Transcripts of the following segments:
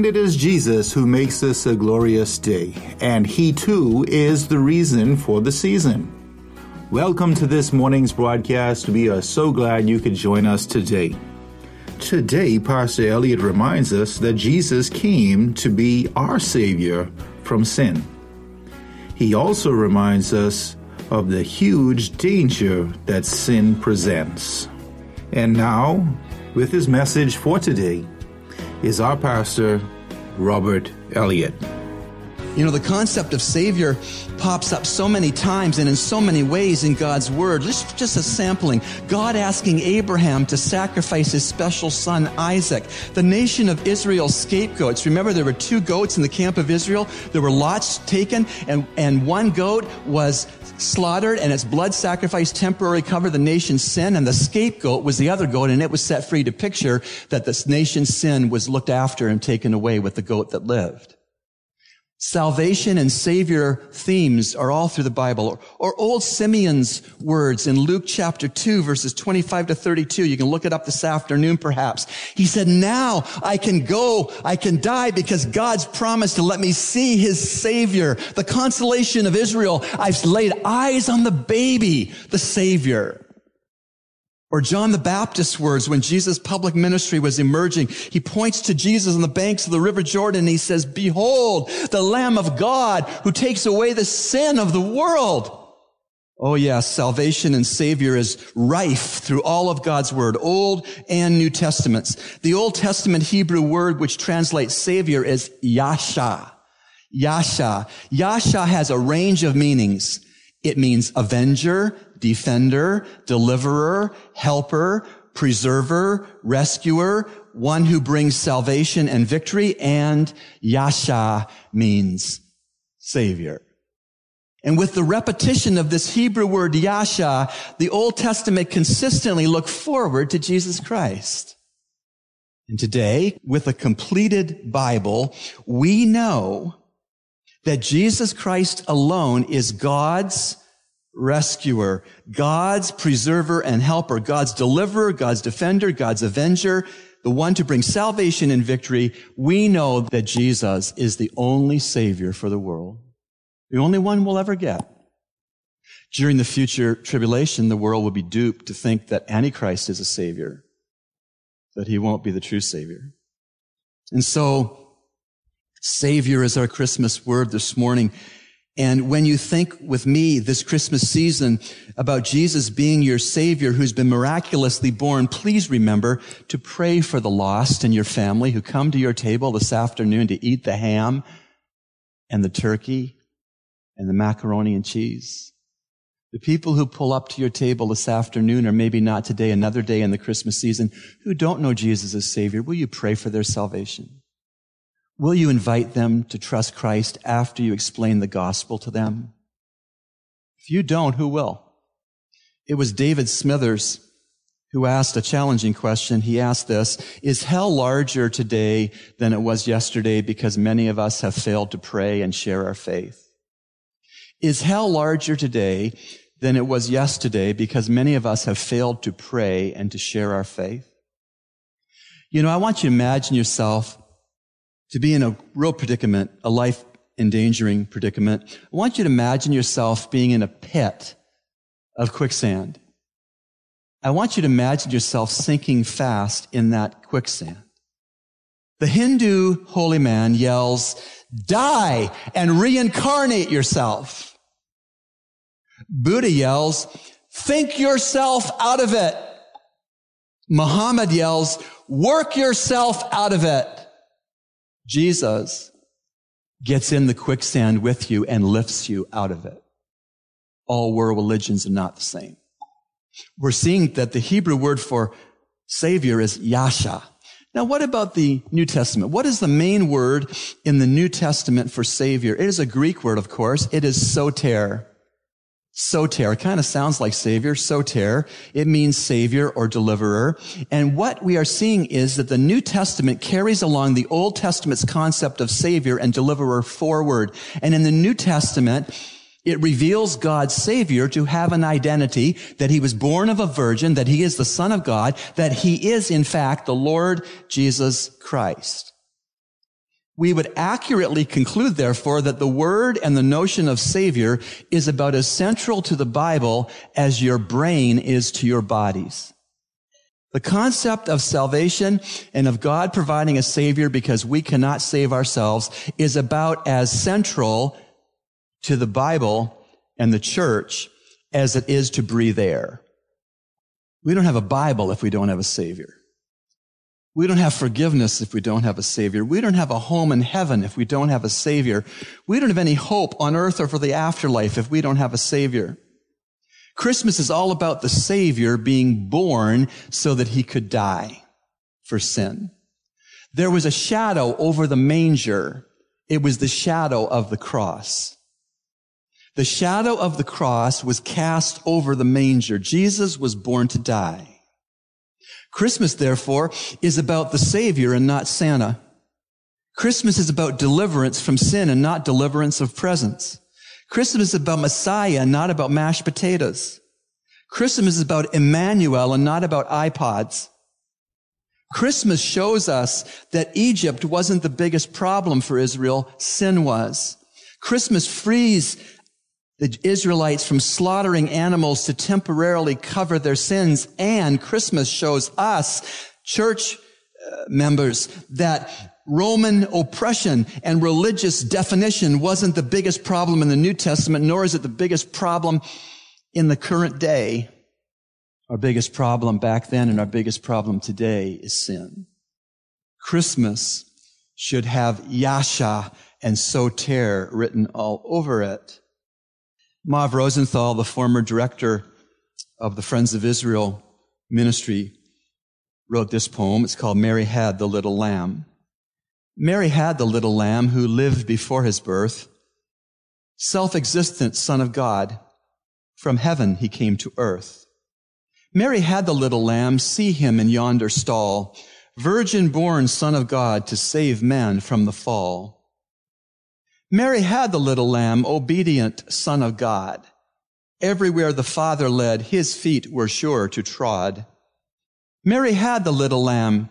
And it is Jesus who makes this a glorious day, and He too is the reason for the season. Welcome to this morning's broadcast. We are so glad you could join us today. Today, Pastor Elliott reminds us that Jesus came to be our Savior from sin. He also reminds us of the huge danger that sin presents. And now, with his message for today, is our pastor, Robert Elliott. You know, the concept of Savior pops up so many times and in so many ways in God's Word. Just, just a sampling. God asking Abraham to sacrifice his special son Isaac. The nation of Israel scapegoats. Remember, there were two goats in the camp of Israel. There were lots taken, and, and one goat was slaughtered, and its blood sacrifice temporarily covered the nation's sin, and the scapegoat was the other goat, and it was set free to picture that this nation's sin was looked after and taken away with the goat that lived. Salvation and Savior themes are all through the Bible. Or, or, old Simeon's words in Luke chapter 2 verses 25 to 32. You can look it up this afternoon perhaps. He said, now I can go, I can die because God's promised to let me see his Savior, the consolation of Israel. I've laid eyes on the baby, the Savior. Or John the Baptist's words when Jesus' public ministry was emerging. He points to Jesus on the banks of the River Jordan and he says, Behold, the Lamb of God who takes away the sin of the world. Oh yes, salvation and Savior is rife through all of God's Word, Old and New Testaments. The Old Testament Hebrew word which translates Savior is Yasha. Yasha. Yasha has a range of meanings. It means avenger, defender, deliverer, helper, preserver, rescuer, one who brings salvation and victory, and Yasha means savior. And with the repetition of this Hebrew word Yasha, the Old Testament consistently looked forward to Jesus Christ. And today, with a completed Bible, we know that Jesus Christ alone is God's rescuer, God's preserver and helper, God's deliverer, God's defender, God's avenger, the one to bring salvation and victory. We know that Jesus is the only savior for the world, the only one we'll ever get. During the future tribulation, the world will be duped to think that Antichrist is a savior, that he won't be the true savior. And so, Savior is our Christmas word this morning. And when you think with me this Christmas season about Jesus being your Savior who's been miraculously born, please remember to pray for the lost in your family who come to your table this afternoon to eat the ham and the turkey and the macaroni and cheese. The people who pull up to your table this afternoon, or maybe not today, another day in the Christmas season, who don't know Jesus as Savior, will you pray for their salvation? Will you invite them to trust Christ after you explain the gospel to them? If you don't, who will? It was David Smithers who asked a challenging question. He asked this, is hell larger today than it was yesterday because many of us have failed to pray and share our faith? Is hell larger today than it was yesterday because many of us have failed to pray and to share our faith? You know, I want you to imagine yourself to be in a real predicament, a life endangering predicament, I want you to imagine yourself being in a pit of quicksand. I want you to imagine yourself sinking fast in that quicksand. The Hindu holy man yells, die and reincarnate yourself. Buddha yells, think yourself out of it. Muhammad yells, work yourself out of it. Jesus gets in the quicksand with you and lifts you out of it. All world religions are not the same. We're seeing that the Hebrew word for Savior is Yasha. Now, what about the New Testament? What is the main word in the New Testament for Savior? It is a Greek word, of course. It is soter. Soter it kind of sounds like savior, soter. It means savior or deliverer. And what we are seeing is that the New Testament carries along the Old Testament's concept of savior and deliverer forward. And in the New Testament, it reveals God's Savior to have an identity that he was born of a virgin, that he is the Son of God, that he is in fact the Lord Jesus Christ. We would accurately conclude, therefore, that the word and the notion of Savior is about as central to the Bible as your brain is to your bodies. The concept of salvation and of God providing a Savior because we cannot save ourselves is about as central to the Bible and the church as it is to breathe air. We don't have a Bible if we don't have a Savior. We don't have forgiveness if we don't have a Savior. We don't have a home in heaven if we don't have a Savior. We don't have any hope on earth or for the afterlife if we don't have a Savior. Christmas is all about the Savior being born so that he could die for sin. There was a shadow over the manger. It was the shadow of the cross. The shadow of the cross was cast over the manger. Jesus was born to die. Christmas, therefore, is about the Savior and not Santa. Christmas is about deliverance from sin and not deliverance of presents. Christmas is about Messiah and not about mashed potatoes. Christmas is about Emmanuel and not about iPods. Christmas shows us that Egypt wasn't the biggest problem for Israel, sin was. Christmas frees the Israelites from slaughtering animals to temporarily cover their sins. And Christmas shows us, church uh, members, that Roman oppression and religious definition wasn't the biggest problem in the New Testament, nor is it the biggest problem in the current day. Our biggest problem back then and our biggest problem today is sin. Christmas should have Yasha and Soter written all over it. Marv Rosenthal, the former director of the Friends of Israel ministry, wrote this poem. It's called Mary Had the Little Lamb. Mary had the little lamb who lived before his birth, self-existent son of God. From heaven he came to earth. Mary had the little lamb see him in yonder stall, virgin born son of God to save man from the fall. Mary had the little lamb, obedient son of God. Everywhere the Father led, his feet were sure to trod. Mary had the little lamb,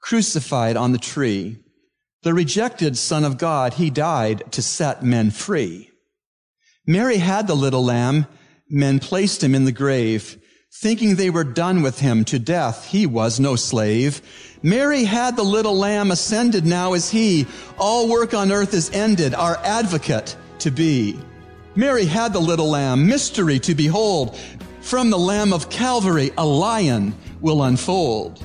crucified on the tree. The rejected son of God, he died to set men free. Mary had the little lamb, men placed him in the grave. Thinking they were done with him to death, he was no slave. Mary had the little lamb ascended now is he. All work on earth is ended, our advocate to be. Mary had the little lamb, mystery to behold. From the lamb of Calvary, a lion will unfold.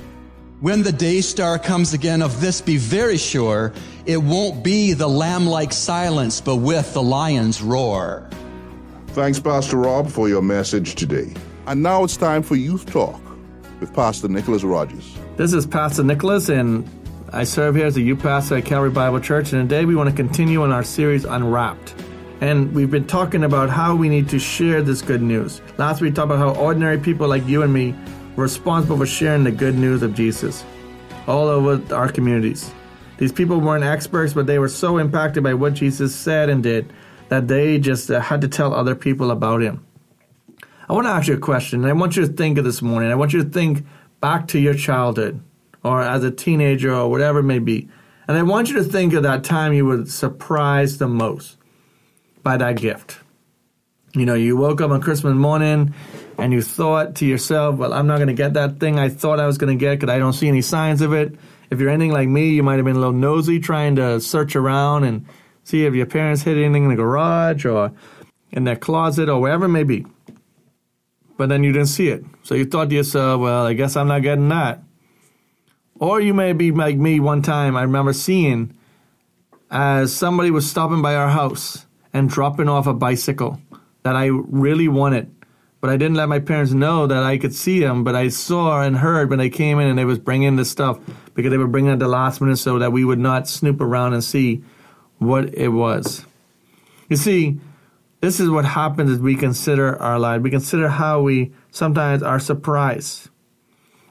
When the day star comes again, of this be very sure, it won't be the lamb-like silence, but with the lion's roar. Thanks, Pastor Rob, for your message today. And now it's time for Youth Talk with Pastor Nicholas Rogers. This is Pastor Nicholas, and I serve here as a youth pastor at Calvary Bible Church. And today we want to continue in our series Unwrapped. And we've been talking about how we need to share this good news. Last week we talked about how ordinary people like you and me were responsible for sharing the good news of Jesus all over our communities. These people weren't experts, but they were so impacted by what Jesus said and did that they just uh, had to tell other people about him. I want to ask you a question, I want you to think of this morning. I want you to think back to your childhood or as a teenager or whatever it may be. And I want you to think of that time you were surprised the most by that gift. You know, you woke up on Christmas morning and you thought to yourself, well, I'm not going to get that thing I thought I was going to get because I don't see any signs of it. If you're anything like me, you might have been a little nosy trying to search around and see if your parents hid anything in the garage or in their closet or wherever it may be but then you didn't see it. So you thought to yourself, well, I guess I'm not getting that. Or you may be like me one time, I remember seeing as somebody was stopping by our house and dropping off a bicycle that I really wanted. But I didn't let my parents know that I could see them, but I saw and heard when they came in and they was bringing the stuff because they were bringing it the last minute so that we would not snoop around and see what it was. You see, This is what happens as we consider our life. We consider how we sometimes are surprised.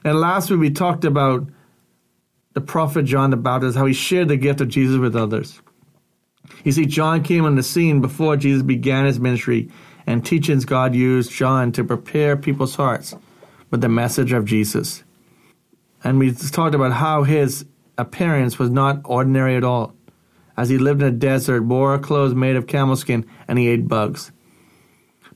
And last week we talked about the prophet John the Baptist, how he shared the gift of Jesus with others. You see, John came on the scene before Jesus began his ministry, and teachings God used John to prepare people's hearts with the message of Jesus. And we talked about how his appearance was not ordinary at all, as he lived in a desert, wore clothes made of camel skin, and he ate bugs.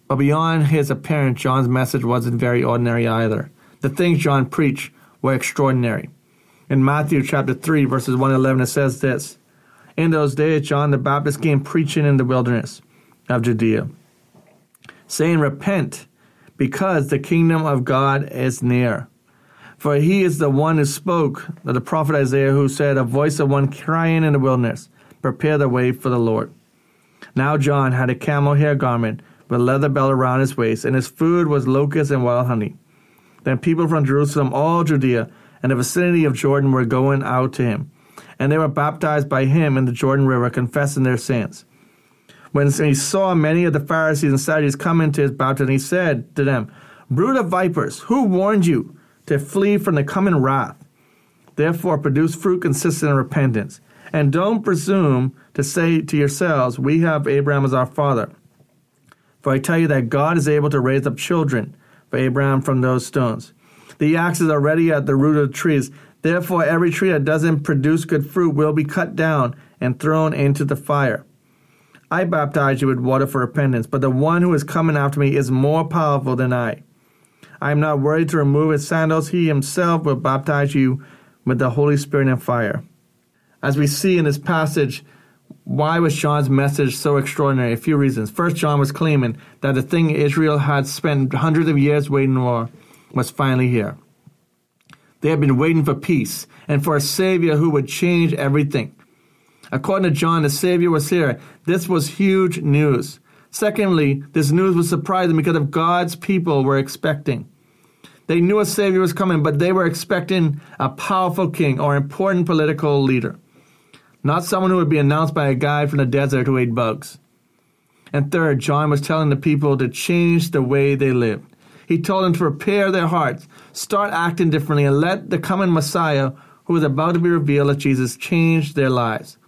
But beyond his appearance, John's message wasn't very ordinary either. The things John preached were extraordinary. In Matthew chapter 3, verses 1 11, it says this In those days, John the Baptist came preaching in the wilderness of Judea, saying, Repent, because the kingdom of God is near. For he is the one who spoke, the prophet Isaiah, who said, A voice of one crying in the wilderness, Prepare the way for the Lord. Now John had a camel hair garment with a leather belt around his waist, and his food was locusts and wild honey. Then people from Jerusalem, all Judea, and the vicinity of Jordan were going out to him, and they were baptized by him in the Jordan River, confessing their sins. When he saw many of the Pharisees and Sadducees come into his baptism, he said to them, Brood of vipers, who warned you to flee from the coming wrath? Therefore, produce fruit consistent in repentance. And don't presume to say to yourselves, We have Abraham as our father. For I tell you that God is able to raise up children for Abraham from those stones. The axe is already at the root of the trees. Therefore, every tree that doesn't produce good fruit will be cut down and thrown into the fire. I baptize you with water for repentance, but the one who is coming after me is more powerful than I. I am not worried to remove his sandals. He himself will baptize you with the Holy Spirit and fire. As we see in this passage, why was John's message so extraordinary? A few reasons. First, John was claiming that the thing Israel had spent hundreds of years waiting for was finally here. They had been waiting for peace and for a Savior who would change everything. According to John, the Savior was here. This was huge news. Secondly, this news was surprising because of God's people were expecting. They knew a Savior was coming, but they were expecting a powerful king or important political leader, not someone who would be announced by a guy from the desert who ate bugs. And third, John was telling the people to change the way they lived. He told them to prepare their hearts, start acting differently, and let the coming Messiah, who was about to be revealed as Jesus, change their lives.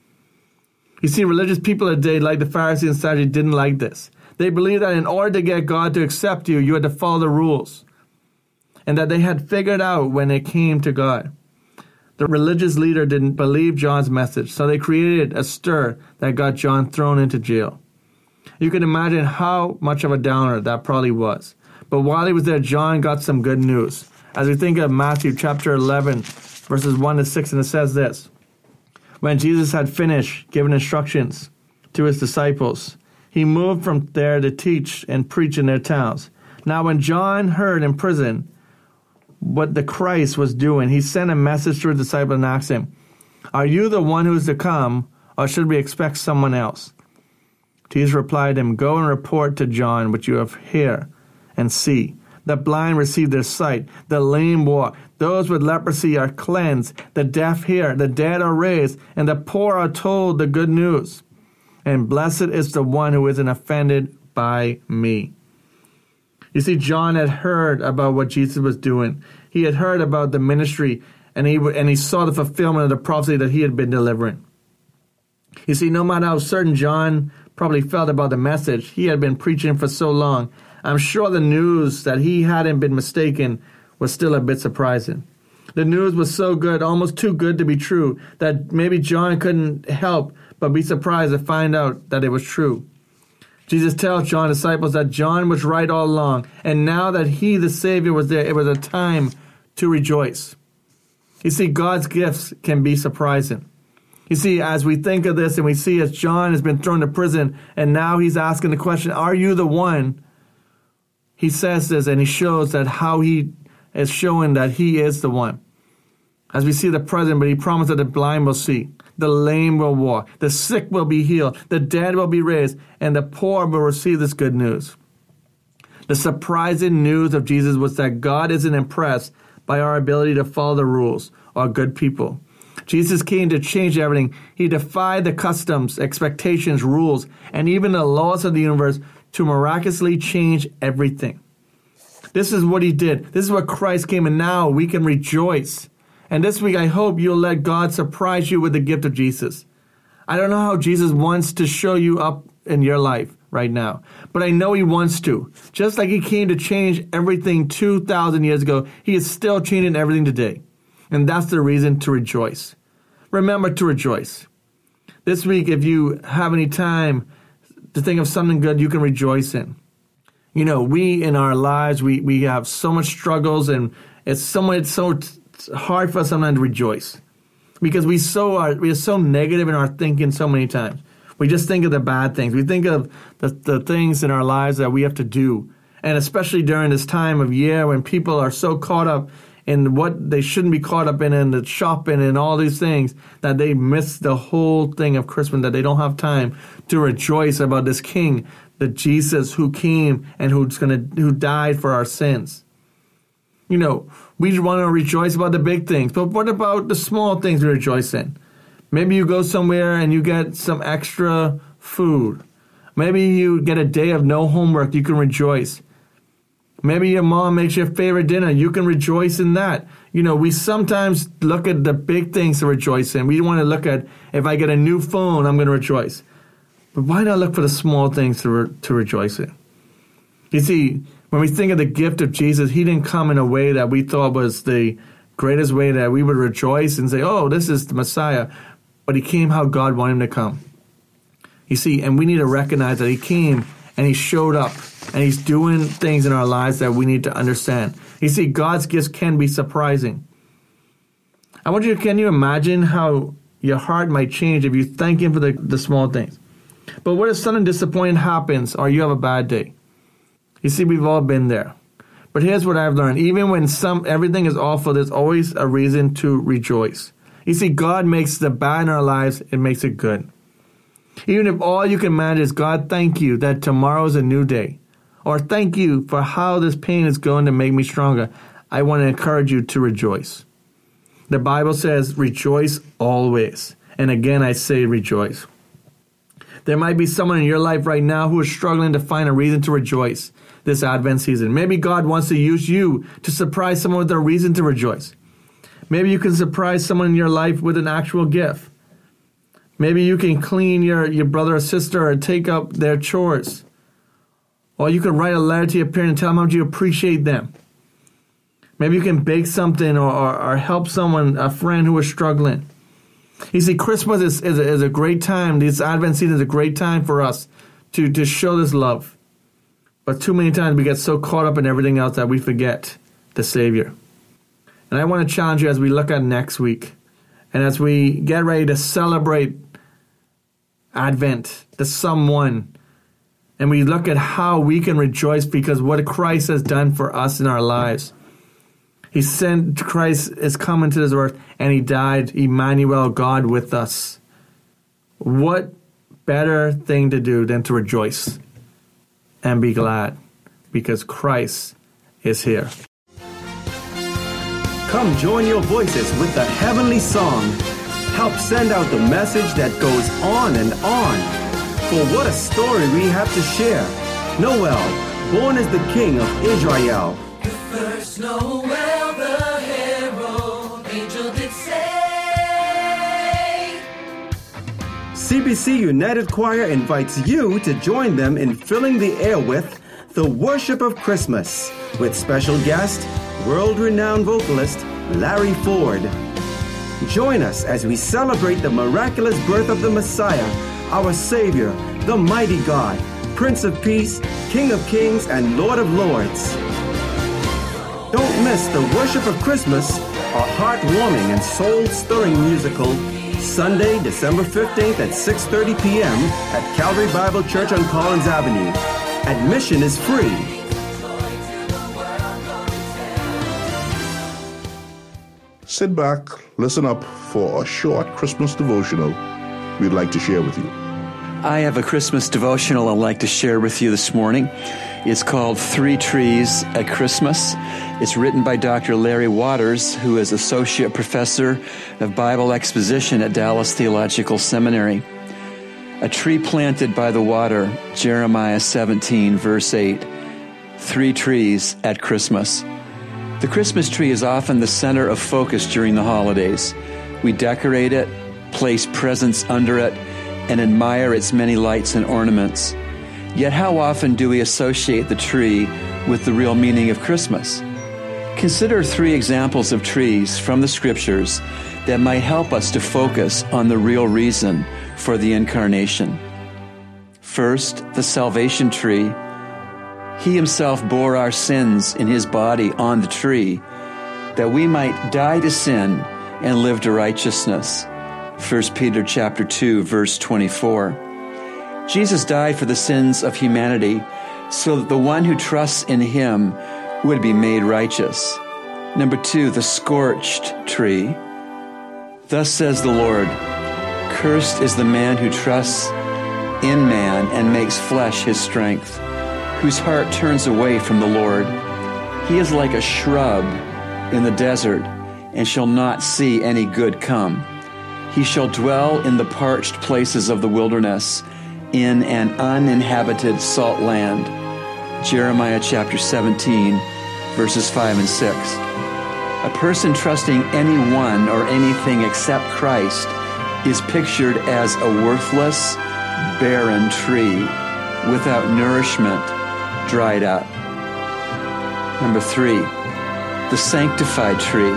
You see, religious people today, like the Pharisees and Sadducees, didn't like this. They believed that in order to get God to accept you, you had to follow the rules, and that they had figured out when it came to God. The religious leader didn't believe John's message, so they created a stir that got John thrown into jail. You can imagine how much of a downer that probably was. But while he was there, John got some good news. As we think of Matthew chapter 11, verses 1 to 6, and it says this When Jesus had finished giving instructions to his disciples, he moved from there to teach and preach in their towns. Now, when John heard in prison what the Christ was doing, he sent a message to his disciple and asked him, Are you the one who is to come, or should we expect someone else? Jesus replied to him, Go and report to John what you have heard and see. The blind receive their sight, the lame walk, those with leprosy are cleansed, the deaf hear, the dead are raised, and the poor are told the good news. And blessed is the one who isn't offended by me. You see, John had heard about what Jesus was doing. He had heard about the ministry, and he and he saw the fulfillment of the prophecy that he had been delivering. You see, no matter how certain John probably felt about the message he had been preaching for so long, I'm sure the news that he hadn't been mistaken was still a bit surprising. The news was so good, almost too good to be true, that maybe John couldn't help but be surprised to find out that it was true. Jesus tells John's disciples that John was right all along, and now that he, the Savior, was there, it was a time to rejoice. You see, God's gifts can be surprising. You see, as we think of this and we see as John has been thrown to prison, and now he's asking the question, Are you the one he says this and he shows that how he is showing that he is the one. As we see the present, but he promised that the blind will see, the lame will walk, the sick will be healed, the dead will be raised, and the poor will receive this good news. The surprising news of Jesus was that God isn't impressed by our ability to follow the rules or good people. Jesus came to change everything. He defied the customs, expectations, rules, and even the laws of the universe to miraculously change everything. This is what he did. This is what Christ came, and now we can rejoice. And this week, I hope you'll let God surprise you with the gift of Jesus. I don't know how Jesus wants to show you up in your life right now, but I know he wants to. Just like he came to change everything 2,000 years ago, he is still changing everything today. And that's the reason to rejoice. Remember to rejoice. This week, if you have any time to think of something good you can rejoice in. You know, we in our lives, we, we have so much struggles and it's so much, so hard for us sometimes to rejoice because we so are, we are so negative in our thinking so many times. We just think of the bad things. We think of the, the things in our lives that we have to do. And especially during this time of year when people are so caught up in what they shouldn't be caught up in and the shopping and all these things that they miss the whole thing of Christmas, that they don't have time to rejoice about this King, the Jesus who came and who's gonna who died for our sins. You know, we want to rejoice about the big things, but what about the small things we rejoice in? Maybe you go somewhere and you get some extra food. Maybe you get a day of no homework, you can rejoice. Maybe your mom makes your favorite dinner. You can rejoice in that. You know, we sometimes look at the big things to rejoice in. We want to look at if I get a new phone, I'm going to rejoice. But why not look for the small things to, re- to rejoice in? You see, when we think of the gift of Jesus, he didn't come in a way that we thought was the greatest way that we would rejoice and say, oh, this is the Messiah. But he came how God wanted him to come. You see, and we need to recognize that he came and he showed up and he's doing things in our lives that we need to understand. You see, God's gifts can be surprising. I want you, to can you imagine how your heart might change if you thank him for the, the small things? But what if something disappointing happens or you have a bad day? You see, we've all been there. But here's what I've learned. Even when some everything is awful, there's always a reason to rejoice. You see, God makes the bad in our lives, it makes it good. Even if all you can manage is, God, thank you that tomorrow is a new day or thank you for how this pain is going to make me stronger, I want to encourage you to rejoice. The Bible says, rejoice always. And again, I say rejoice. There might be someone in your life right now who is struggling to find a reason to rejoice this Advent season. Maybe God wants to use you to surprise someone with a reason to rejoice. Maybe you can surprise someone in your life with an actual gift. Maybe you can clean your, your brother or sister or take up their chores. Or you can write a letter to your parent and tell them how much you appreciate them. Maybe you can bake something or, or, or help someone, a friend who is struggling. You see, Christmas is, is, a, is a great time. This Advent season is a great time for us to, to show this love. But too many times we get so caught up in everything else that we forget the Savior. And I want to challenge you as we look at next week and as we get ready to celebrate Advent, the someone and we look at how we can rejoice because what Christ has done for us in our lives. He sent Christ is coming to this earth and he died, Emmanuel, God with us. What better thing to do than to rejoice and be glad because Christ is here. Come join your voices with the heavenly song. Help send out the message that goes on and on for what a story we have to share. Noel, born as the king of Israel. CBC United Choir invites you to join them in filling the air with the worship of Christmas with special guest, world renowned vocalist Larry Ford. Join us as we celebrate the miraculous birth of the Messiah our Savior, the mighty God, Prince of Peace, King of Kings, and Lord of Lords. Don't miss the Worship of Christmas, a heartwarming and soul-stirring musical, Sunday, December 15th at 6:30 p.m. at Calvary Bible Church on Collins Avenue. Admission is free. Sit back, listen up for a short Christmas devotional we'd like to share with you. I have a Christmas devotional I'd like to share with you this morning. It's called Three Trees at Christmas. It's written by Dr. Larry Waters, who is Associate Professor of Bible Exposition at Dallas Theological Seminary. A tree planted by the water, Jeremiah 17, verse 8. Three trees at Christmas. The Christmas tree is often the center of focus during the holidays. We decorate it, place presents under it, and admire its many lights and ornaments. Yet, how often do we associate the tree with the real meaning of Christmas? Consider three examples of trees from the scriptures that might help us to focus on the real reason for the incarnation. First, the salvation tree. He himself bore our sins in his body on the tree that we might die to sin and live to righteousness. 1 Peter chapter 2 verse 24. Jesus died for the sins of humanity so that the one who trusts in him would be made righteous. Number two, the scorched tree. Thus says the Lord Cursed is the man who trusts in man and makes flesh his strength, whose heart turns away from the Lord. He is like a shrub in the desert and shall not see any good come. He shall dwell in the parched places of the wilderness in an uninhabited salt land. Jeremiah chapter 17, verses 5 and 6. A person trusting anyone or anything except Christ is pictured as a worthless, barren tree without nourishment, dried up. Number three, the sanctified tree.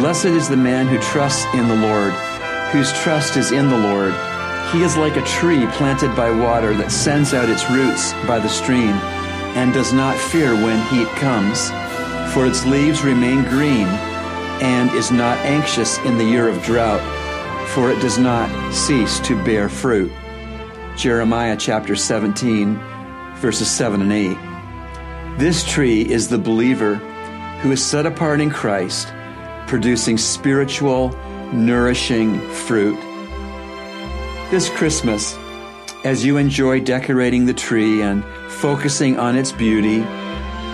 Blessed is the man who trusts in the Lord, whose trust is in the Lord. He is like a tree planted by water that sends out its roots by the stream and does not fear when heat comes, for its leaves remain green and is not anxious in the year of drought, for it does not cease to bear fruit. Jeremiah chapter 17, verses 7 and 8. This tree is the believer who is set apart in Christ, producing spiritual, nourishing fruit this Christmas, as you enjoy decorating the tree and focusing on its beauty,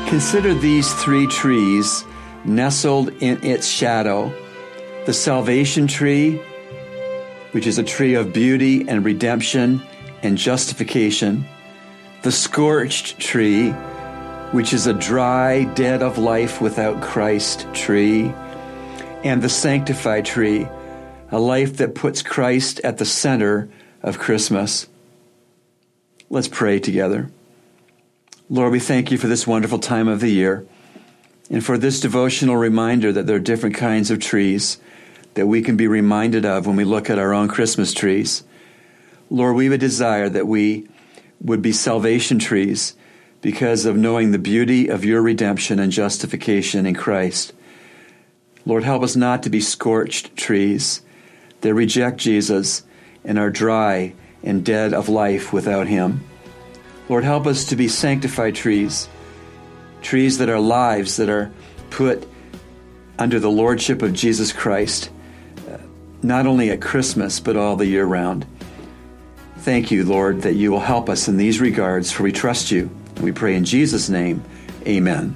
consider these three trees nestled in its shadow. The salvation tree, which is a tree of beauty and redemption and justification, the scorched tree, which is a dry, dead of life without Christ tree, and the sanctified tree a life that puts Christ at the center of Christmas. Let's pray together. Lord, we thank you for this wonderful time of the year and for this devotional reminder that there are different kinds of trees that we can be reminded of when we look at our own Christmas trees. Lord, we would desire that we would be salvation trees because of knowing the beauty of your redemption and justification in Christ. Lord, help us not to be scorched trees they reject Jesus and are dry and dead of life without Him. Lord, help us to be sanctified trees, trees that are lives that are put under the lordship of Jesus Christ, uh, not only at Christmas, but all the year round. Thank you, Lord, that you will help us in these regards, for we trust you. We pray in Jesus' name. Amen.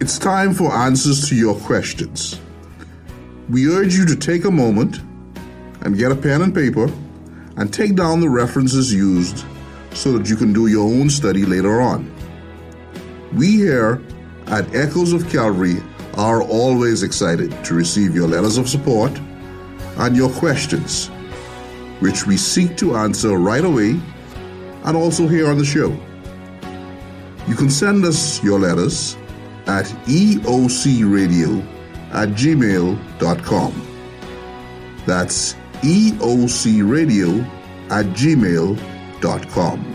It's time for answers to your questions we urge you to take a moment and get a pen and paper and take down the references used so that you can do your own study later on. We here at Echoes of Calvary are always excited to receive your letters of support and your questions, which we seek to answer right away and also here on the show. You can send us your letters at eocradio at gmail.com. That's eocradio at gmail.com.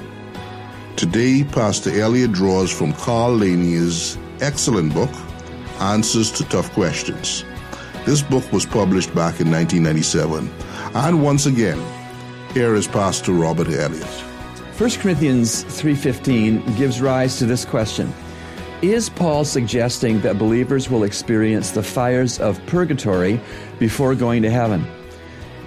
Today, Pastor Elliott draws from Carl Laney's excellent book, Answers to Tough Questions. This book was published back in 1997. And once again, here is Pastor Robert Elliott. 1 Corinthians 3:15 gives rise to this question. Is Paul suggesting that believers will experience the fires of purgatory before going to heaven?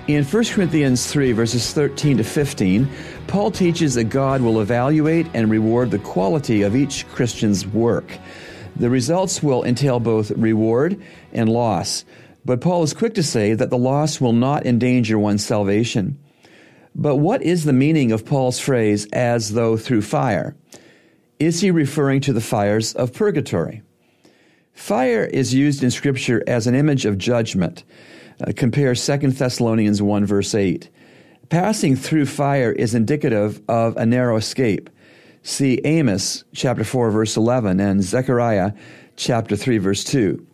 In 1 Corinthians 3, verses 13 to 15, Paul teaches that God will evaluate and reward the quality of each Christian's work. The results will entail both reward and loss, but Paul is quick to say that the loss will not endanger one's salvation. But what is the meaning of Paul's phrase, as though through fire? Is he referring to the fires of purgatory? Fire is used in Scripture as an image of judgment. Uh, compare 2 Thessalonians 1, verse 8. Passing through fire is indicative of a narrow escape. See Amos chapter 4, verse 11, and Zechariah chapter 3, verse 2.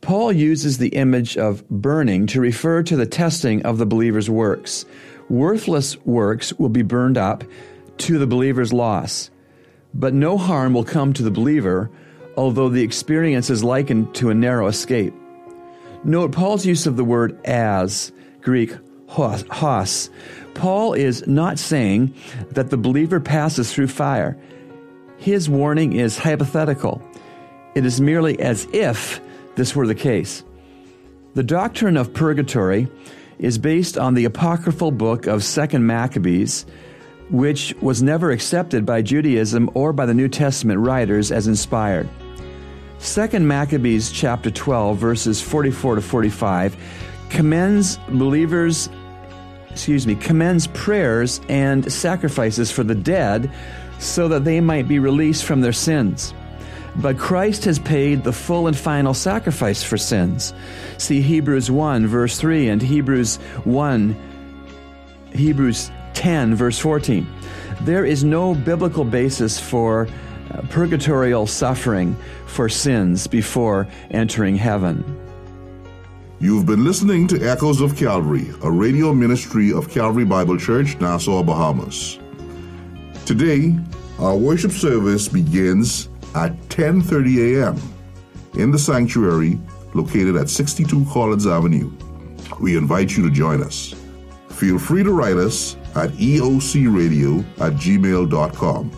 Paul uses the image of burning to refer to the testing of the believer's works. Worthless works will be burned up to the believer's loss, but no harm will come to the believer, although the experience is likened to a narrow escape. Note Paul's use of the word as, Greek hos. Paul is not saying that the believer passes through fire. His warning is hypothetical. It is merely as if this were the case. The doctrine of purgatory is based on the apocryphal book of 2nd Maccabees, which was never accepted by Judaism or by the New Testament writers as inspired. 2nd Maccabees chapter 12 verses 44 to 45 commends believers excuse me commends prayers and sacrifices for the dead so that they might be released from their sins. But Christ has paid the full and final sacrifice for sins. See Hebrews 1 verse 3 and Hebrews 1 Hebrews 10 verse 14. There is no biblical basis for uh, purgatorial suffering for sins before entering heaven. You've been listening to Echoes of Calvary, a radio ministry of Calvary Bible Church, Nassau, Bahamas. Today, our worship service begins at 10:30 a.m. in the sanctuary located at 62 Collins Avenue. We invite you to join us. Feel free to write us at eocradio at gmail.com.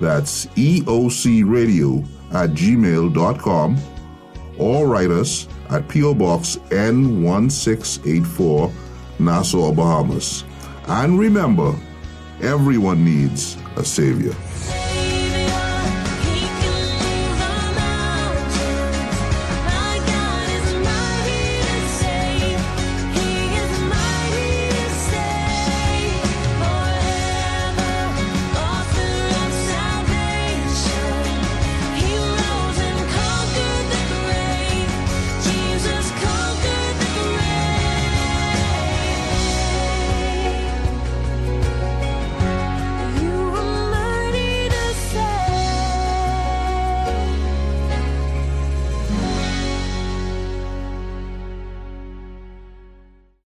That's eocradio at gmail.com or write us at P.O. Box N1684, Nassau, Bahamas. And remember, everyone needs a Savior.